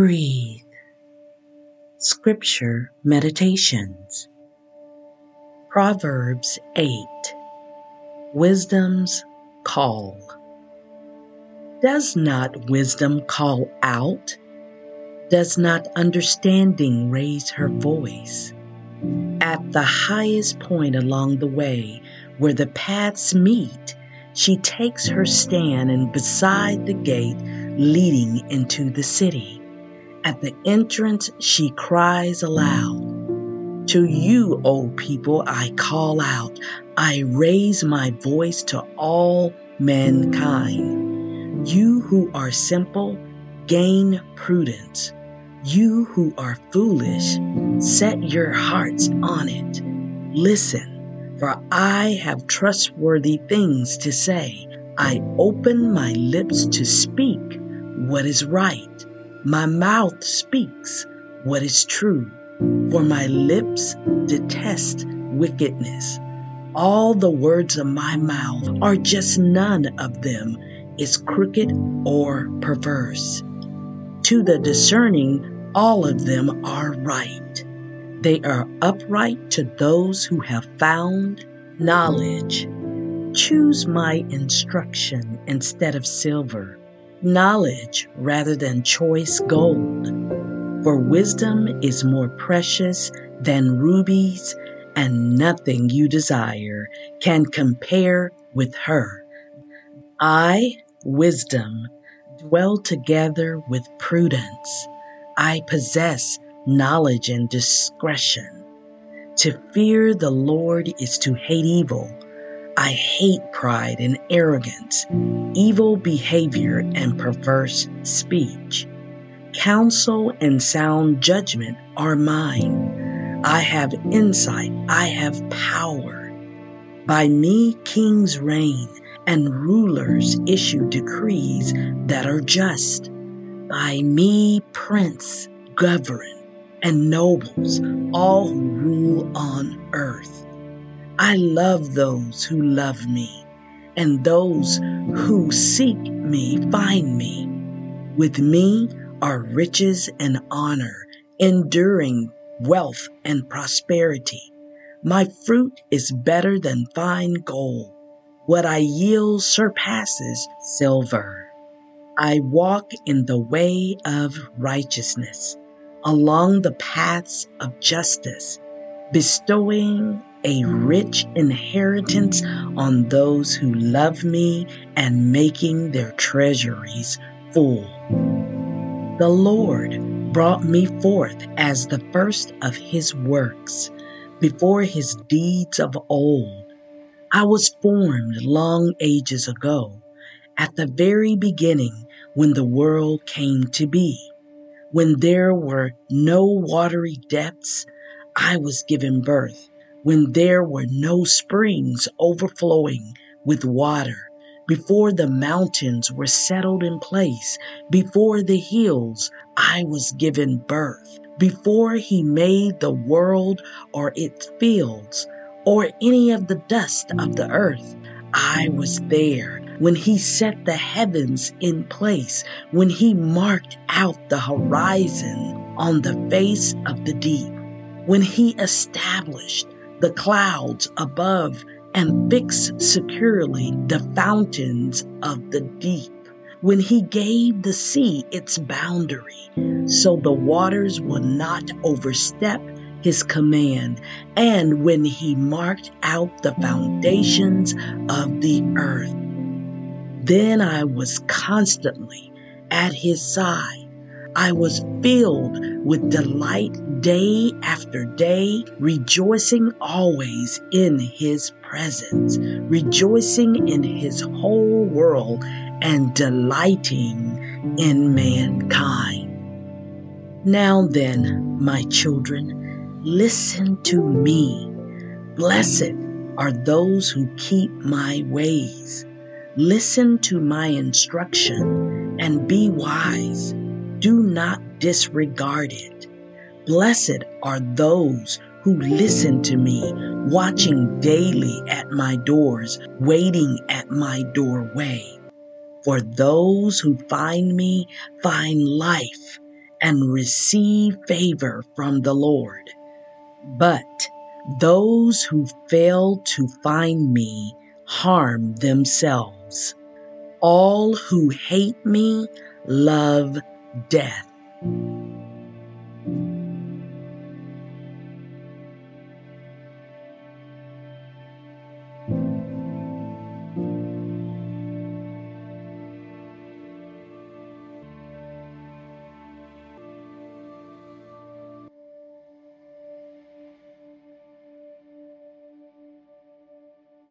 Breathe. Scripture Meditations Proverbs 8 Wisdom's Call. Does not wisdom call out? Does not understanding raise her voice? At the highest point along the way where the paths meet, she takes her stand and beside the gate leading into the city. At the entrance, she cries aloud. To you, O people, I call out. I raise my voice to all mankind. You who are simple, gain prudence. You who are foolish, set your hearts on it. Listen, for I have trustworthy things to say. I open my lips to speak what is right. My mouth speaks what is true, for my lips detest wickedness. All the words of my mouth are just none of them is crooked or perverse. To the discerning, all of them are right. They are upright to those who have found knowledge. Choose my instruction instead of silver knowledge rather than choice gold. For wisdom is more precious than rubies, and nothing you desire can compare with her. I, wisdom, dwell together with prudence. I possess knowledge and discretion. To fear the Lord is to hate evil I hate pride and arrogance, evil behavior and perverse speech. Counsel and sound judgment are mine. I have insight, I have power. By me, kings reign and rulers issue decrees that are just. By me, prince govern and nobles, all who rule on earth. I love those who love me, and those who seek me find me. With me are riches and honor, enduring wealth and prosperity. My fruit is better than fine gold. What I yield surpasses silver. I walk in the way of righteousness, along the paths of justice, bestowing a rich inheritance on those who love me and making their treasuries full. The Lord brought me forth as the first of his works, before his deeds of old. I was formed long ages ago, at the very beginning when the world came to be. When there were no watery depths, I was given birth when there were no springs overflowing with water, before the mountains were settled in place, before the hills I was given birth, before he made the world or its fields, or any of the dust of the earth, I was there. When he set the heavens in place, when he marked out the horizon on the face of the deep, when he established the clouds above and fix securely the fountains of the deep. When he gave the sea its boundary, so the waters will not overstep his command, and when he marked out the foundations of the earth. Then I was constantly at his side I was filled with delight day after day, rejoicing always in His presence, rejoicing in His whole world, and delighting in mankind. Now then, my children, listen to me. Blessed are those who keep my ways. Listen to my instruction and be wise do not disregard it. Blessed are those who listen to me, watching daily at my doors, waiting at my doorway. For those who find me find life and receive favor from the Lord. But those who fail to find me harm themselves. All who hate me love death.